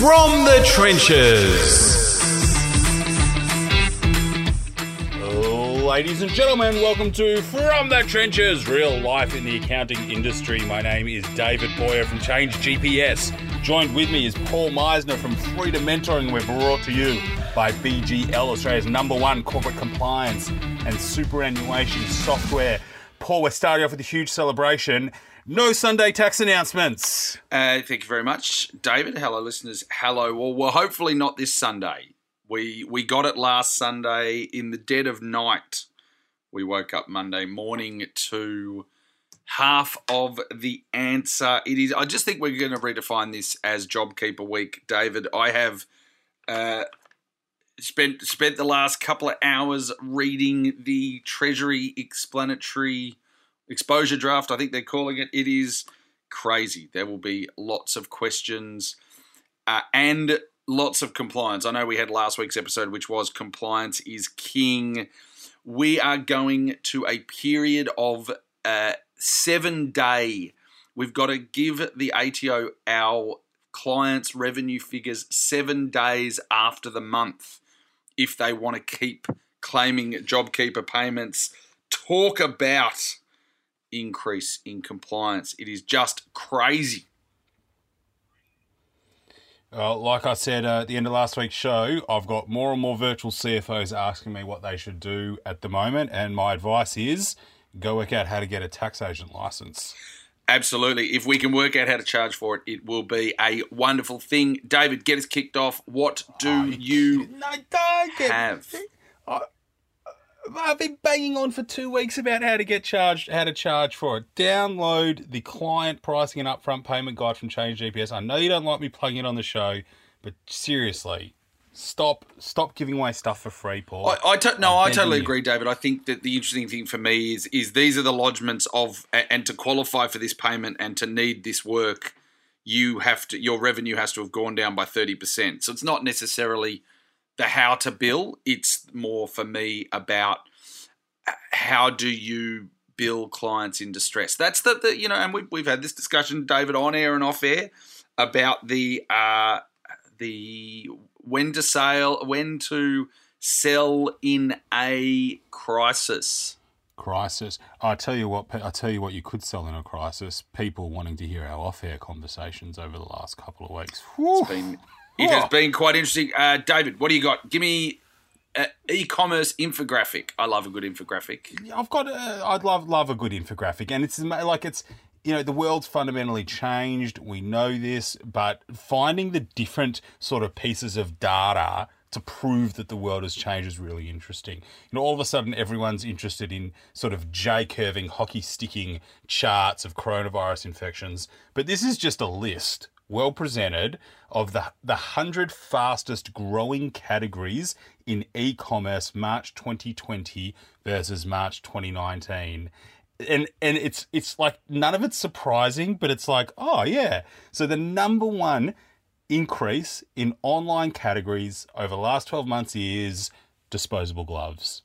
From the trenches. Ladies and gentlemen, welcome to From the Trenches, real life in the accounting industry. My name is David Boyar from Change GPS. Joined with me is Paul Meisner from Freedom Mentoring. We're brought to you by BGL, Australia's number one corporate compliance and superannuation software. Paul, we're starting off with a huge celebration. No Sunday tax announcements. Uh, thank you very much, David. Hello, listeners. Hello. Well, well, hopefully not this Sunday. We we got it last Sunday in the dead of night. We woke up Monday morning to half of the answer. It is. I just think we're going to redefine this as JobKeeper Week, David. I have uh, spent spent the last couple of hours reading the Treasury explanatory exposure draft. I think they're calling it. It is crazy. There will be lots of questions uh, and lots of compliance. I know we had last week's episode, which was compliance is king. We are going to a period of uh, seven day. We've got to give the ATO our clients' revenue figures seven days after the month if they want to keep claiming JobKeeper payments. Talk about increase in compliance. It is just crazy. Uh, like I said uh, at the end of last week's show, I've got more and more virtual CFOs asking me what they should do at the moment, and my advice is go work out how to get a tax agent license. Absolutely. If we can work out how to charge for it, it will be a wonderful thing. David, get us kicked off. What do oh, you no, don't get, have? I, I've been banging on for two weeks about how to get charged, how to charge for it. Download the client pricing and upfront payment guide from Change GPS. I know you don't like me plugging it on the show, but seriously, stop stop giving away stuff for free, Paul. I, I to, no, I totally agree, David. I think that the interesting thing for me is is these are the lodgements of and to qualify for this payment and to need this work, you have to your revenue has to have gone down by thirty percent. So it's not necessarily the how to bill. It's more for me about how do you bill clients in distress. That's the, the you know, and we've, we've had this discussion, David, on air and off air about the uh, the when to sell when to sell in a crisis. Crisis. I tell you what. I tell you what. You could sell in a crisis. People wanting to hear our off-air conversations over the last couple of weeks. It's been it has been quite interesting. Uh, David, what do you got? Give me an e-commerce infographic. I love a good infographic. I've got. A, I'd love love a good infographic, and it's like it's you know the world's fundamentally changed. We know this, but finding the different sort of pieces of data to prove that the world has changed is really interesting. You know, all of a sudden everyone's interested in sort of J curving, hockey sticking charts of coronavirus infections, but this is just a list well presented of the the 100 fastest growing categories in e-commerce March 2020 versus March 2019 and and it's it's like none of it's surprising but it's like oh yeah so the number one increase in online categories over the last 12 months is disposable gloves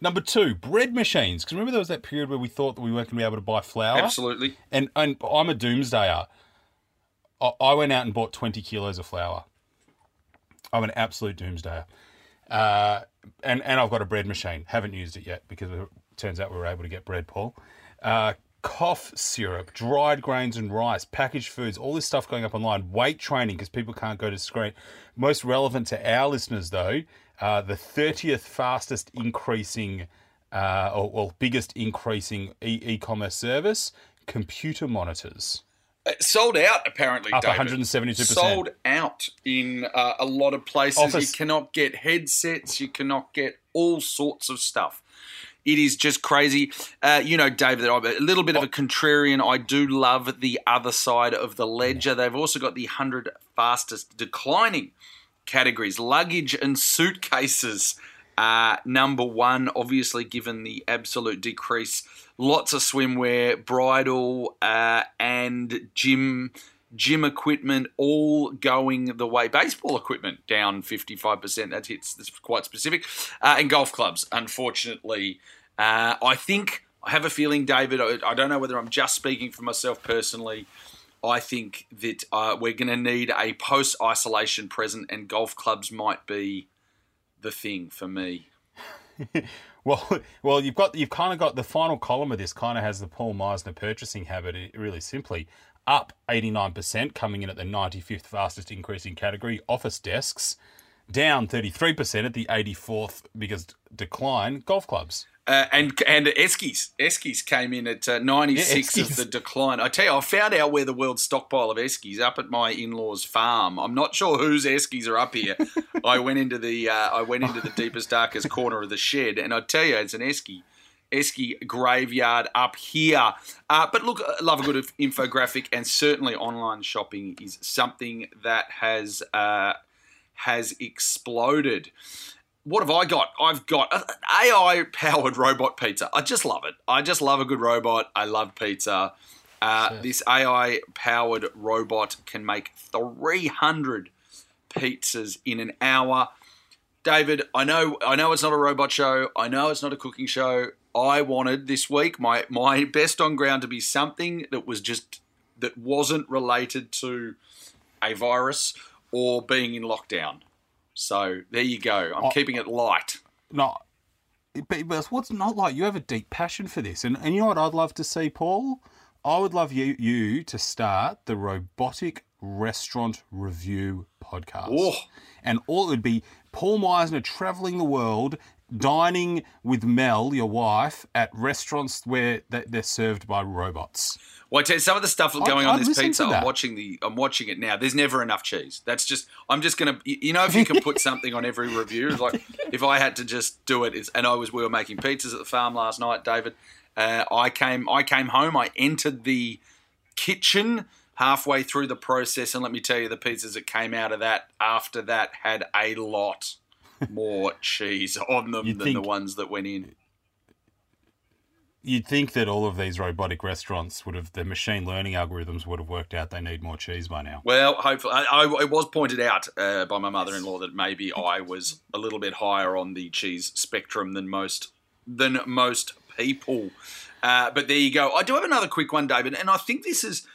Number two, bread machines. Because remember there was that period where we thought that we weren't going to be able to buy flour? Absolutely. And, and I'm a doomsdayer. I went out and bought 20 kilos of flour. I'm an absolute doomsdayer. Uh, and, and I've got a bread machine. Haven't used it yet because it turns out we were able to get bread, Paul. Uh, cough syrup, dried grains and rice, packaged foods, all this stuff going up online. Weight training because people can't go to screen. Most relevant to our listeners, though, uh, the 30th fastest increasing uh, or, or biggest increasing e commerce service computer monitors. Uh, sold out apparently. Up 172%. Sold out in uh, a lot of places. Office. You cannot get headsets. You cannot get all sorts of stuff. It is just crazy. Uh, you know, David, I'm a little bit of a contrarian. I do love the other side of the ledger. They've also got the 100 fastest declining categories luggage and suitcases. Uh, number one, obviously, given the absolute decrease lots of swimwear, bridal, uh, and gym gym equipment all going the way. Baseball equipment down 55%. That hits that's quite specific. Uh, and golf clubs, unfortunately. Uh, I think, I have a feeling, David, I, I, don't know whether I'm just speaking for myself personally. I think that uh, we're going to need a post isolation present, and golf clubs might be the thing for me. Well, well, you've got you've kind of got the final column of this kind of has the Paul Meisner purchasing habit really simply up 89%, coming in at the 95th fastest increasing category. Office desks down 33% at the 84th biggest decline. Golf clubs. Uh, and and Eskies, Eskies came in at uh, 96 Yeah, of the decline. I tell you, I found out where the world's stockpile of Eskies up at my in-laws' farm. I'm not sure whose Eskies are up here. I went into the uh, I went into the deepest darkest corner of the shed, and I tell you, it's an Esky. Esky graveyard up here. Uh, but look, I love a good infographic, and certainly online shopping is something that has uh, has exploded. What have I got? I've got an AI powered robot pizza. I just love it. I just love a good robot. I love pizza. Uh, This AI powered robot can make 300 pizzas in an hour. David, I know I know it's not a robot show. I know it's not a cooking show. I wanted this week my my best on ground to be something that was just that wasn't related to a virus or being in lockdown. So there you go. I'm oh. keeping it light. Not. But, but what's not like you have a deep passion for this, and and you know what I'd love to see, Paul. I would love you you to start the robotic restaurant review podcast, Oh. and all it would be Paul Meisner traveling the world, dining with Mel, your wife, at restaurants where they're served by robots. Well, I tell you, some of the stuff going I'd on this pizza, I'm watching the, I'm watching it now. There's never enough cheese. That's just, I'm just gonna, you you know, if you can put something on every review, it's like if I had to just do it, it's, and I was, we were making pizzas at the farm last night, David. Uh, I came, I came home, I entered the kitchen halfway through the process, and let me tell you, the pizzas that came out of that after that had a lot more cheese on them You'd than the ones that went in. You'd think that all of these robotic restaurants would have the machine learning algorithms would have worked out they need more cheese by now. Well, hopefully, I, I, it was pointed out uh, by my mother-in-law that maybe I was a little bit higher on the cheese spectrum than most than most people. Uh, but there you go. I do have another quick one, David, and I think this is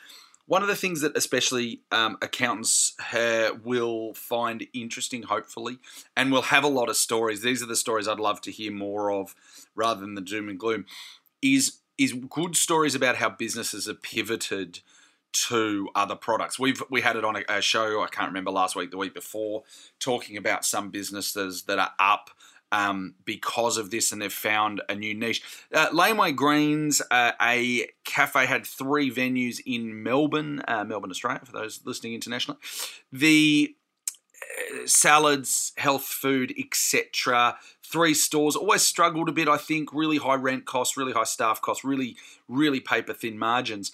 one of the things that especially um, accountants uh, will find interesting, hopefully, and we'll have a lot of stories. These are the stories I'd love to hear more of, rather than the doom and gloom. Is is good stories about how businesses have pivoted to other products. We've we had it on a, a show I can't remember last week, the week before, talking about some businesses that are up um, because of this, and they've found a new niche. Uh, Laneway Greens, uh, a cafe, had three venues in Melbourne, uh, Melbourne, Australia, for those listening internationally. The salads, health food, etc. Three stores always struggled a bit. I think really high rent costs, really high staff costs, really really paper thin margins.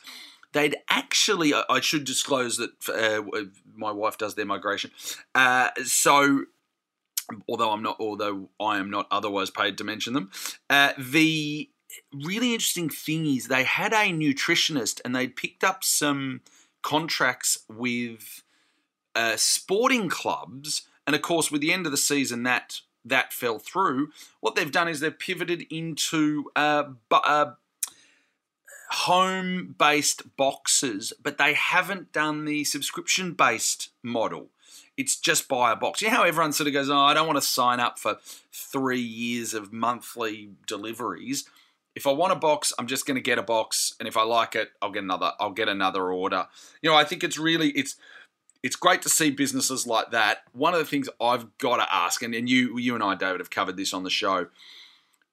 They'd actually, I- should disclose that uh, my wife does their migration. Uh, so although I'm not, although I am not otherwise paid to mention them. Uh, the really interesting thing is they had a nutritionist and they'd picked up some contracts with uh, sporting clubs, and of course, with the end of the season, that that fell through. What they've done is they've pivoted into uh, bu- uh, home-based boxes, but they haven't done the subscription-based model. It's just buy a box. You know how everyone sort of goes, "Oh, I don't want to sign up for three years of monthly deliveries." If I want a box, I'm just going to get a box, and if I like it, I'll get another. I'll get another order. You know, I think it's really it's it's great to see businesses like that. One of the things I've got to ask, and, and you you and I, David, have covered this on the show,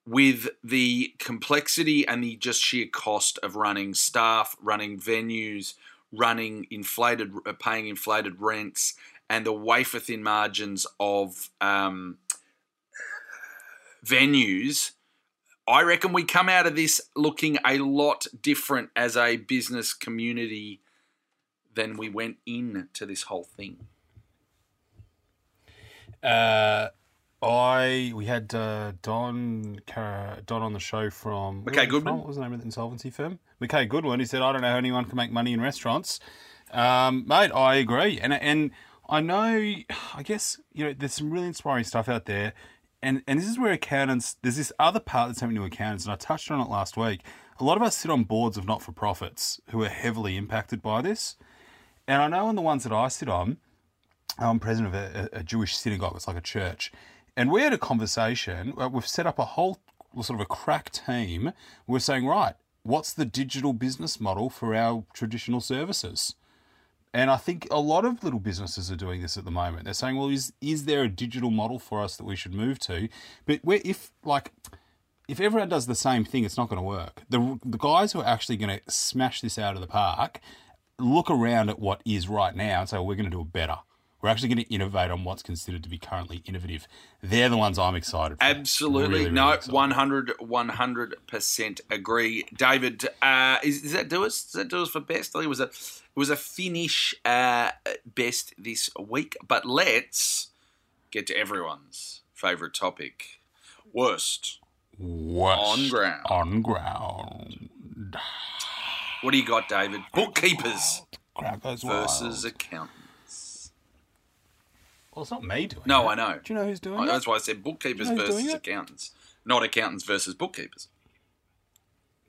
with the complexity and the just sheer cost of running staff, running venues, running inflated, uh, paying inflated rents, and the wafer thin margins of um, venues. I reckon we come out of this looking a lot different as a business community than we went in to this whole thing. Uh, I we had uh, Don Car- Don on the show from McKay Goodman? from? What was the name of the insolvency firm? McKay Goodwin. He said, "I don't know how anyone can make money in restaurants." Um, mate, I agree, and and I know. I guess you know there's some really inspiring stuff out there, and and this is where accountants. There's this other part that's happening to accountants, and I touched on it last week. A lot of us sit on boards of not for profits who are heavily impacted by this. And I know on the ones that I sit on, I'm president of a, a Jewish synagogue. It's like a church. And we had a conversation. uh, We've set up a whole sort of a crack team. We're saying, right, what's the digital business model for our traditional services? And I think a lot of little businesses are doing this at the moment. They're saying, well, is is there a digital model for us that we should move to? But where if like if everyone does the same thing, it's not going to work. The the guys who are actually going to smash this out of the park look around at what is right now and say, well, we're going to do it better. We're actually going to innovate on what's considered to be currently innovative. They're the ones I'm excited for. Absolutely. Really, really no, excited. 100, 100% agree. David, uh, is, does that do us? Does that do us for best? I think it was a, it was a finish uh, best this week. But let's get to everyone's favourite topic. Worst. Worst On ground. On ground. What do you got, David? Bookkeepers versus accountants. Well, it's not me doing it. No, I know. Do you know who's doing Oh, it? That's why I said bookkeepers You know versus accountants, not accountants versus bookkeepers.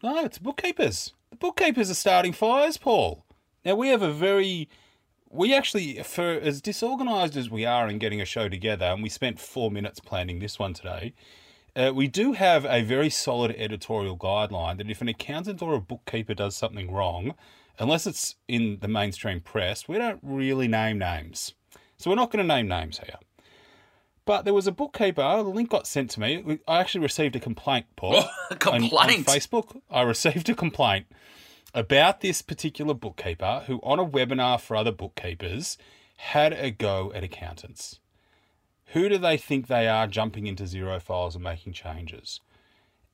No, it's bookkeepers. The bookkeepers are starting fires, Paul. Now we have a very, we actually, for as disorganised as we are in getting a show together, and we spent four minutes planning this one today. Uh, we do have a very solid editorial guideline that if an accountant or a bookkeeper does something wrong, unless it's in the mainstream press, we don't really name names. So we're not going to name names here. But there was a bookkeeper, the link got sent to me. I actually received a complaint, Paul. A on- on complaint? Facebook, I received a complaint about this particular bookkeeper who, on a webinar for other bookkeepers, had a go at accountants. Who do they think they are jumping into Xero files and making changes?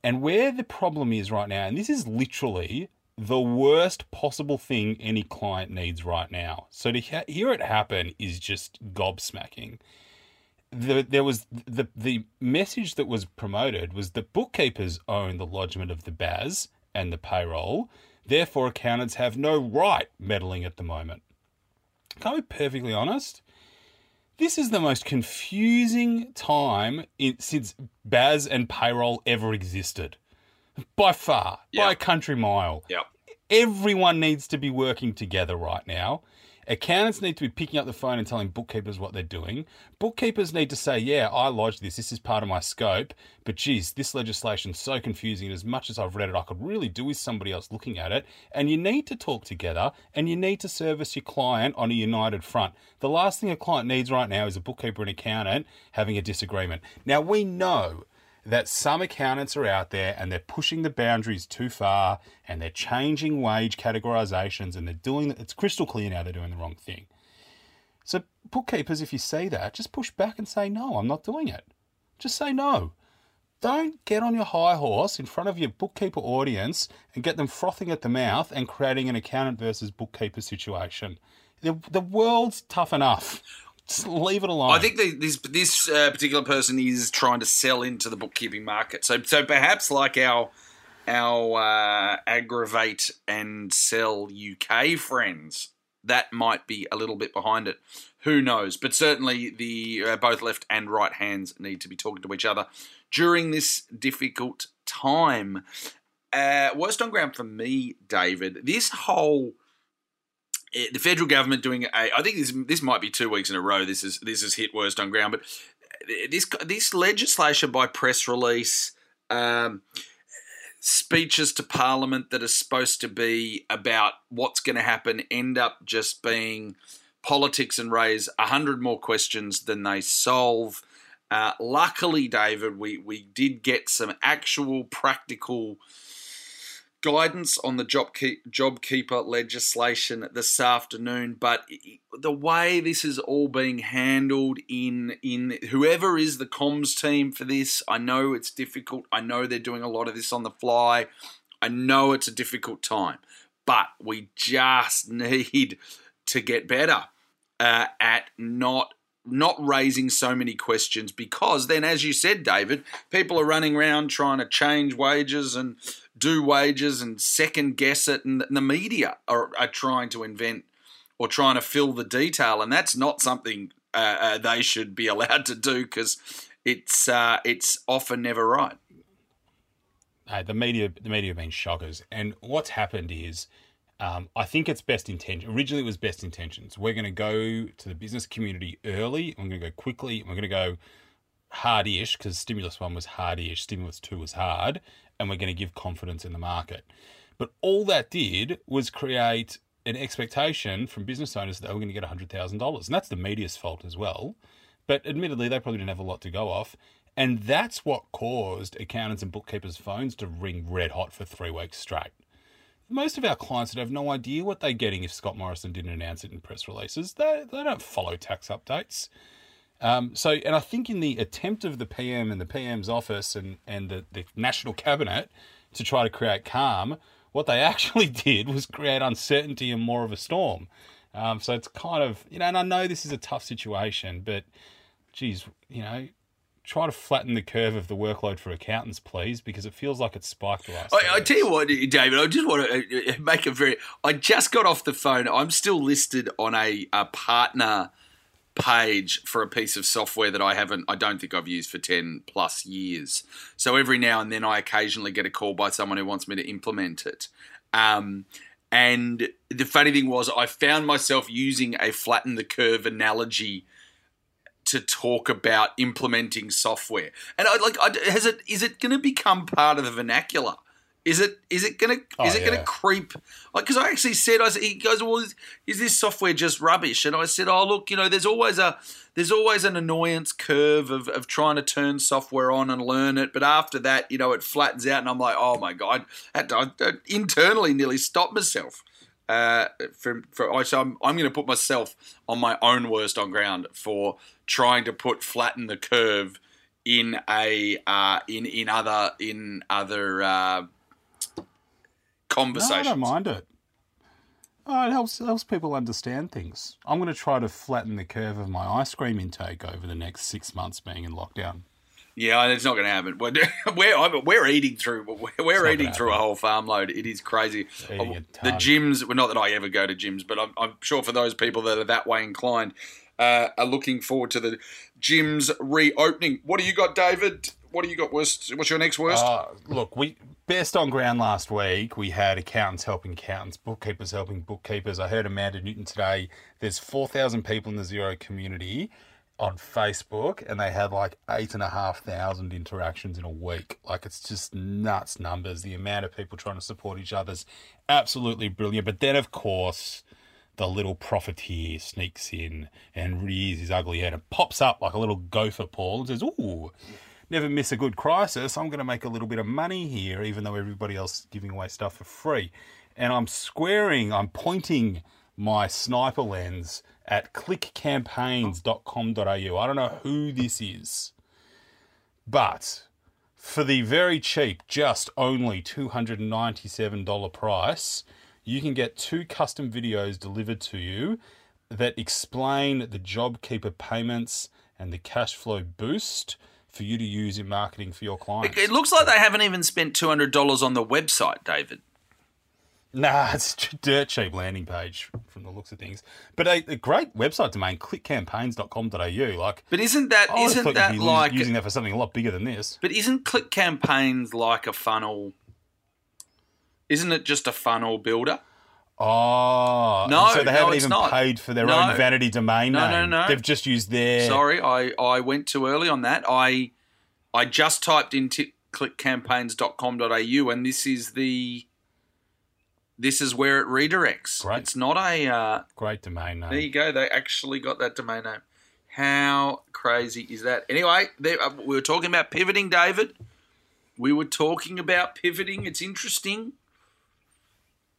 And where the problem is right now, and this is literally the worst possible thing any client needs right now. So to he- hear it happen is just gobsmacking the, there was the the message that was promoted was that bookkeepers own the lodgement of the BAS and the payroll. Therefore, accountants have no right meddling at the moment. Can I be perfectly honest? This is the most confusing time in, since BAS and payroll ever existed. By far, by a country mile Yep. everyone needs to be working together right now. Accountants need to be picking up the phone and telling bookkeepers what they're doing. Bookkeepers need to say, Yeah, I lodged this. This is part of my scope. But geez, this legislation's so confusing. And as much as I've read it, I could really do with somebody else looking at it. And you need to talk together and you need to service your client on a united front. The last thing a client needs right now is a bookkeeper and accountant having a disagreement. Now, we know that some accountants are out there and they're pushing the boundaries too far and they're changing wage categorizations and they're doing it's crystal clear now they're doing the wrong thing. So bookkeepers, if you see that, just push back and say no, I'm not doing it. Just say no. Don't get on your high horse in front of your bookkeeper audience and get them frothing at the mouth and creating an accountant versus bookkeeper situation. The, the world's tough enough. Just leave it alone. I think the, this this uh, particular person is trying to sell into the bookkeeping market. So so perhaps like our our uh, aggravate and sell UK friends, that might be a little bit behind it. Who knows? But certainly the uh, both left and right hands need to be talking to each other during this difficult time. Uh, worst on ground for me, David. This whole eh, the federal government doing a. I think this this might be two weeks in a row. This is this is hit worst on ground, but this this legislation by press release. Um, speeches to parliament that are supposed to be about what's going to happen end up just being politics and raise a hundred more questions than they solve. Uh, luckily, David, we, we did get some actual practical guidance on the job keep, JobKeeper legislation this afternoon, but the way this is all being handled in in whoever is the comms team for this, I know it's difficult. I know they're doing a lot of this on the fly. I know it's a difficult time, but we just need to get better uh, at not not raising so many questions because then as you said david people are running around trying to change wages and do wages and second guess it and the media are, are trying to invent or trying to fill the detail and that's not something uh, uh, they should be allowed to do because it's uh, it's often never right. Uh, the media, the media have been shockers, and what's happened is Um, I think it's best intention. Originally, it was best intentions. We're going to go to the business community early. We're going to go quickly. We're going to go hard-ish because stimulus one was hard-ish, stimulus two was hard, and we're going to give confidence in the market. But all that did was create an expectation from business owners that they were going to get $100,000. And that's the media's fault as well. But admittedly, they probably didn't have a lot to go off. And that's what caused accountants and bookkeepers' phones to ring red hot for three weeks straight. Most of our clients would have no idea what they're getting if Scott Morrison didn't announce it in press releases. They, they don't follow tax updates. Um, so, and I think in the attempt of the PM and the PM's office and, and the, the National Cabinet to try to create calm, what they actually did was create uncertainty and more of a storm. Um, so it's kind of, you know, and I know this is a tough situation, but geez, you know, try to flatten the curve of the workload for accountants, please, because it feels like it's spiked last. I, I tell you what, David, I just want to make a very. I just got off the phone. I'm still listed on a, a partner page for a piece of software that I haven't, I don't think I've used for 10 plus years. So every now and then I occasionally get a call by someone who wants me to implement it. Um, and the funny thing was, I found myself using a flatten the curve analogy to talk about implementing software. And I like, I, has it is it going to become part of the vernacular? Is it is it gonna Oh, is it yeah. gonna creep? Like, because I actually said, I said, he goes, well, is, is this software just rubbish? And I said, oh look, you know, there's always a there's always an annoyance curve of, of trying to turn software on and learn it, but after that, you know, it flattens out, and I'm like, oh my god, I I, I internally nearly stopped myself. Uh, for, for so I'm I'm going to put myself on my own worst on ground for trying to put flatten the curve in a uh, in in other in other uh, No. I don't mind it. Oh, it helps helps people understand things. I'm going to try to flatten the curve of my ice cream intake over the next six months being in lockdown. Yeah, it's not going to happen. We're we're, we're eating through we're, we're eating through a whole farm load. It is crazy. The ton. gyms. Well, not that I ever go to gyms, but I'm, I'm sure for those people that are that way inclined, uh, are looking forward to the gyms reopening. What do you got, David? What do you got? Worst? What's your next worst? Uh, look, we best on ground last week. We had accountants helping accountants, bookkeepers helping bookkeepers. I heard Amanda Newton today. There's four thousand people in the Xero community on Facebook, and they had like eight and a half thousand interactions in a week. Like it's just nuts numbers. The amount of people trying to support each other's absolutely brilliant. But then, of course. The little profiteer sneaks in and rears his ugly head and pops up like a little gopher, Paul, and says, Ooh, never miss a good crisis. I'm going to make a little bit of money here, even though everybody else is giving away stuff for free. And I'm squaring, I'm pointing my sniper lens at clickcampaigns.com.au. I don't know who this is, but for the very cheap, just only $297 price, you can get two custom videos delivered to you that explain the JobKeeper payments and the cash flow boost for you to use in marketing for your clients. it looks like they haven't even spent two hundred dollars on the website, David. Nah, it's a dirt cheap landing page from the looks of things. But a, a great website domain, clickcampaigns.com.au. Like, But isn't that I not that like? using that for something a lot bigger than this? But isn't click campaigns like a funnel? Isn't it just a funnel builder? Oh, No, so they haven't it's even not. paid for their No. own vanity domain No, name. no, no. no. They've just used their. Sorry, I, I went too early on that. I I just typed in t- clickcampaigns.com.au and this is the this is where it redirects. Great. It's not a uh, Great domain name. there you go. They actually got that domain name. How crazy is that? Anyway, there, uh, we were talking about pivoting, David. We were talking about pivoting. It's interesting.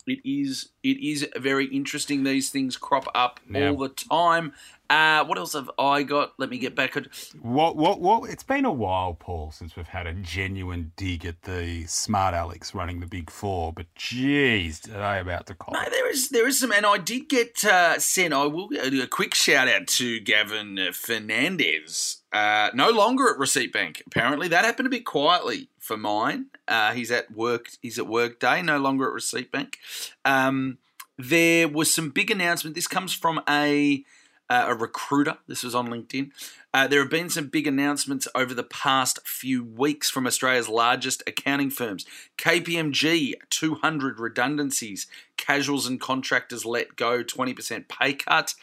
It is. It is very interesting. These things crop up Yeah. all the time. Uh, what else have I got? Let me get back at. What, what, what? It's been a while, Paul, since we've had a genuine dig at the smart Alex running the big four. But geez, are they about to call? No, there is there is some, and I did get uh, sent. I will do a quick shout out to Gavin Fernandez. Uh, no longer at Receipt Bank. Apparently, that happened a bit quietly for mine. Uh, he's at work. He's at work day. No longer at Receipt Bank. Um, there was some big announcement. This comes from a uh, a recruiter. This was on LinkedIn. Uh, there have been some big announcements over the past few weeks from Australia's largest accounting firms. KPMG, 200 redundancies, casuals and contractors let go, 20% pay cut.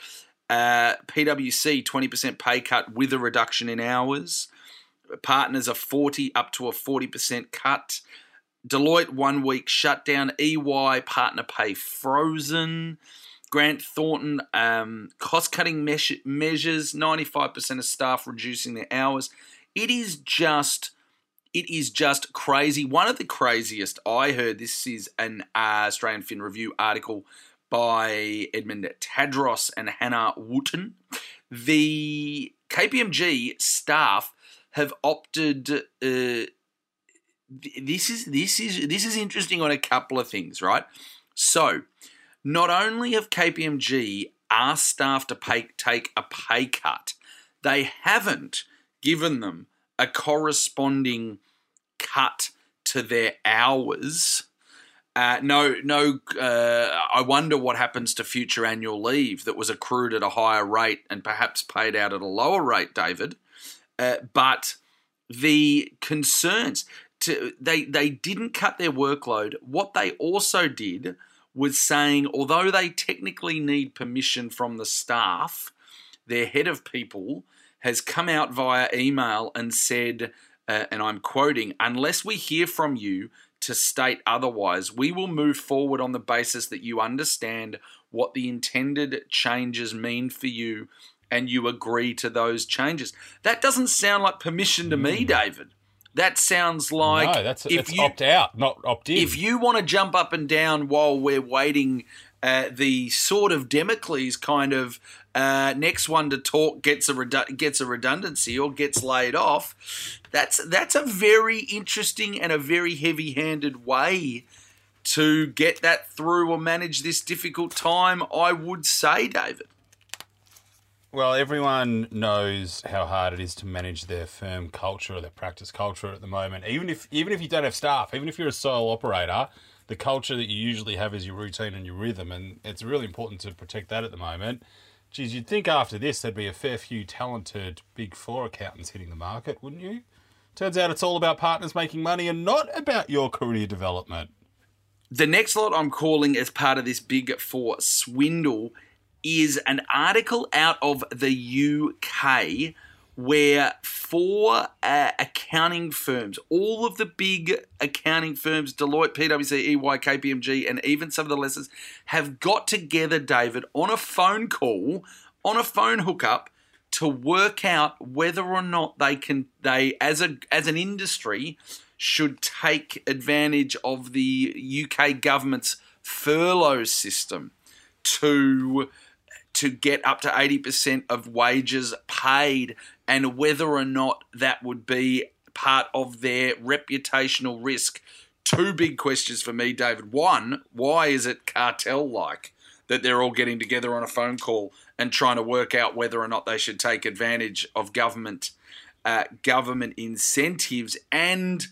Uh, PwC, 20% pay cut with a reduction in hours. Partners are 40 up to a 40% cut. Deloitte, one week shutdown. EY, partner pay frozen. Grant Thornton, um, cost cutting measures, 95% of staff reducing their hours. It is just. It is just crazy. One of the craziest I heard. This is an uh, Australian Fin Review article by Edmund Tadros and Hannah Wootton. The KPMG staff have opted. Uh, this is this is this is interesting on a couple of things, right? So not only have KPMG asked staff to pay, take a pay cut, they haven't given them a corresponding cut to their hours. Uh, no, no. Uh, I wonder what happens to future annual leave that was accrued at a higher rate and perhaps paid out at a lower rate, David. Uh, but the concerns to they they didn't cut their workload. What they also did was saying, although they technically need permission from the staff, their head of people has come out via email and said, uh, and I'm quoting, unless we hear from you to state otherwise, we will move forward on the basis that you understand what the intended changes mean for you and you agree to those changes. That doesn't sound like permission to me, hmm. David. That sounds like no, that's if you opt out, not opt in. If you want to jump up and down while we're waiting, uh, the sort of Damocles kind of uh, next one to talk gets a redu- gets a redundancy or gets laid off. That's that's a very interesting and a very heavy-handed way to get that through or manage this difficult time. I would say, David. Well, everyone knows how hard it is to manage their firm culture or their practice culture at the moment. Even if even if you don't have staff, even if you're a sole operator, the culture that you usually have is your routine and your rhythm, and it's really important to protect that at the moment. Geez, you'd think after this there'd be a fair few talented Big Four accountants hitting the market, wouldn't you? Turns out it's all about partners making money and not about your career development. The next lot I'm calling as part of this Big Four swindle is an article out of the UK where four uh, accounting firms, all of the big accounting firms, Deloitte, PwC, EY, KPMG, and even some of the lessers, have got together, David, on a phone call, on a phone hookup, to work out whether or not they can, they as a as an industry, should take advantage of the UK government's furlough system to to get up to 80% of wages paid and whether or not that would be part of their reputational risk. Two big questions for me, David. One, why is it cartel like that they're all getting together on a phone call and trying to work out whether or not they should take advantage of government uh, government incentives and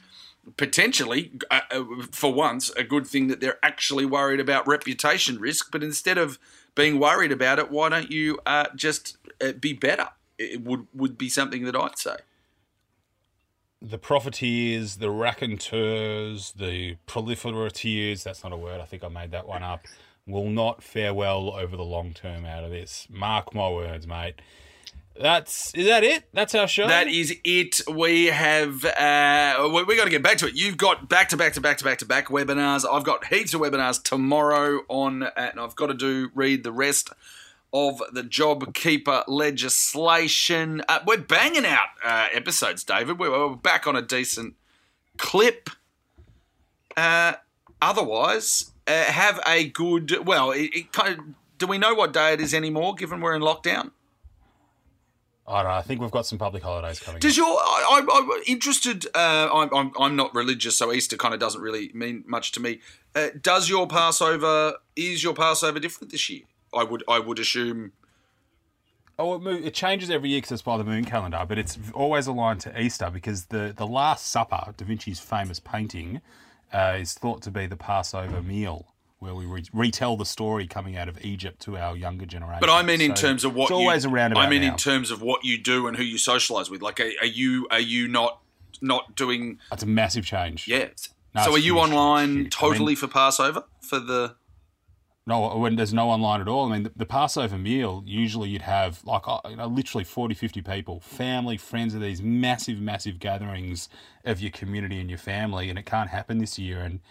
potentially, uh, uh for once, a good thing that they're actually worried about reputation risk, but instead of being worried about it, why don't you uh, just uh, be better? It would would be something that I'd say. The profiteers, the raconteurs, the proliferateurs, that's not a word, I think I made that one up, will not fare well over the long term out of this. Mark my words, mate. That's is that it? That's our show. That is it. We have uh, we, we got to get back to it. You've got back to back to back to back to back webinars. I've got heaps of webinars tomorrow on, uh, and I've got to do read the rest of the JobKeeper legislation. Uh, we're banging out uh, episodes, David. We're, we're, back on a decent clip. Uh, otherwise, uh, have a good. Well, it, it kind of, do we know what day it is anymore? Given we're in lockdown. I don't know. I think we've got some public holidays coming. Does your I, am interested? Uh, I'm, I'm I'm not religious, so Easter kind of doesn't really mean much to me. Uh, does your Passover is your Passover different this year? I would I would assume. Oh, it, it changes every year because it's by the moon calendar, but it's always aligned to Easter because the the Last Supper, Da Vinci's famous painting, uh, is thought to be the Passover meal where we re- retell the story coming out of Egypt to our younger generation. But I mean, in terms of what it's always you, around. I mean, in terms of what you do and who you socialise with. Like, are, are you are you not not doing? That's a massive change. Yeah. No, so are you huge, online huge. I mean- totally for Passover for the? No, when there's no online at all. I mean, the, the Passover meal, usually you'd have like uh, you know, literally 40, 50 people, family, friends of these massive, massive gatherings of your community and your family, and it can't happen this year. And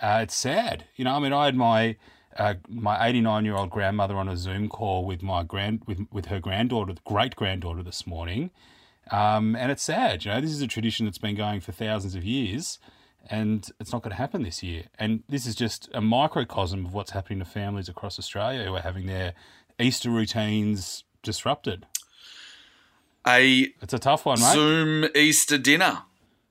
uh, it's sad. You know, I mean, I had my uh, my 89 year old grandmother on a Zoom call with my grand with with her granddaughter, great granddaughter, this morning, um, and it's sad. You know, this is a tradition that's been going for thousands of years, and it's not going to happen this year. And this is just a microcosm of what's happening to families across Australia who are having their Easter routines disrupted. A It's a tough one, mate. Zoom Easter dinner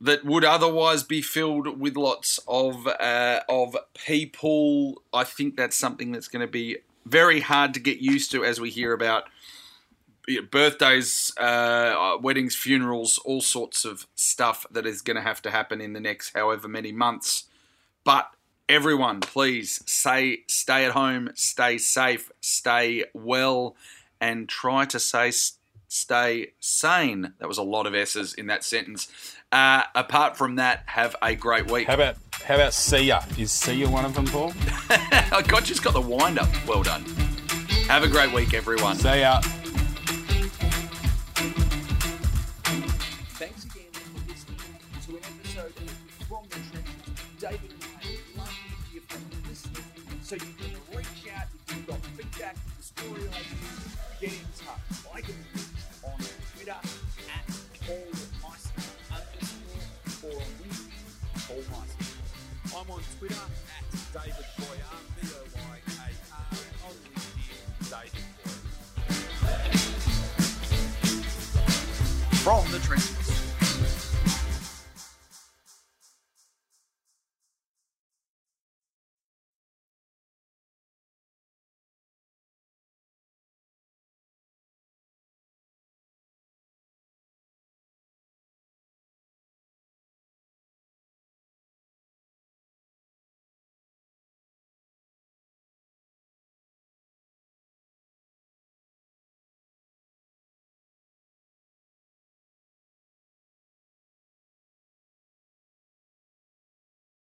that would otherwise be filled with lots of uh, of people. I think that's something that's going to be very hard to get used to as we hear about birthdays, uh, weddings, funerals, all sorts of stuff that is going to have to happen in the next however many months. But everyone, please say, stay at home, stay safe, stay well, and try to say stay sane. That was a lot of S's in that sentence. Uh, apart from that, have a great week. How about how about see ya? Is see ya one of them, Paul? I got just got the wind up. Well done. Have a great week, everyone. See ya. Thanks again for listening to an episode of From the Trenches. David and I would love to hear from you listeners, so you can reach out if you've got feedback, story ideas, get in touch. I can reach on Twitter I'm on Twitter at David Boyar, B-O-Y-A-R, on LinkedIn, David Boyar. From the Trenches.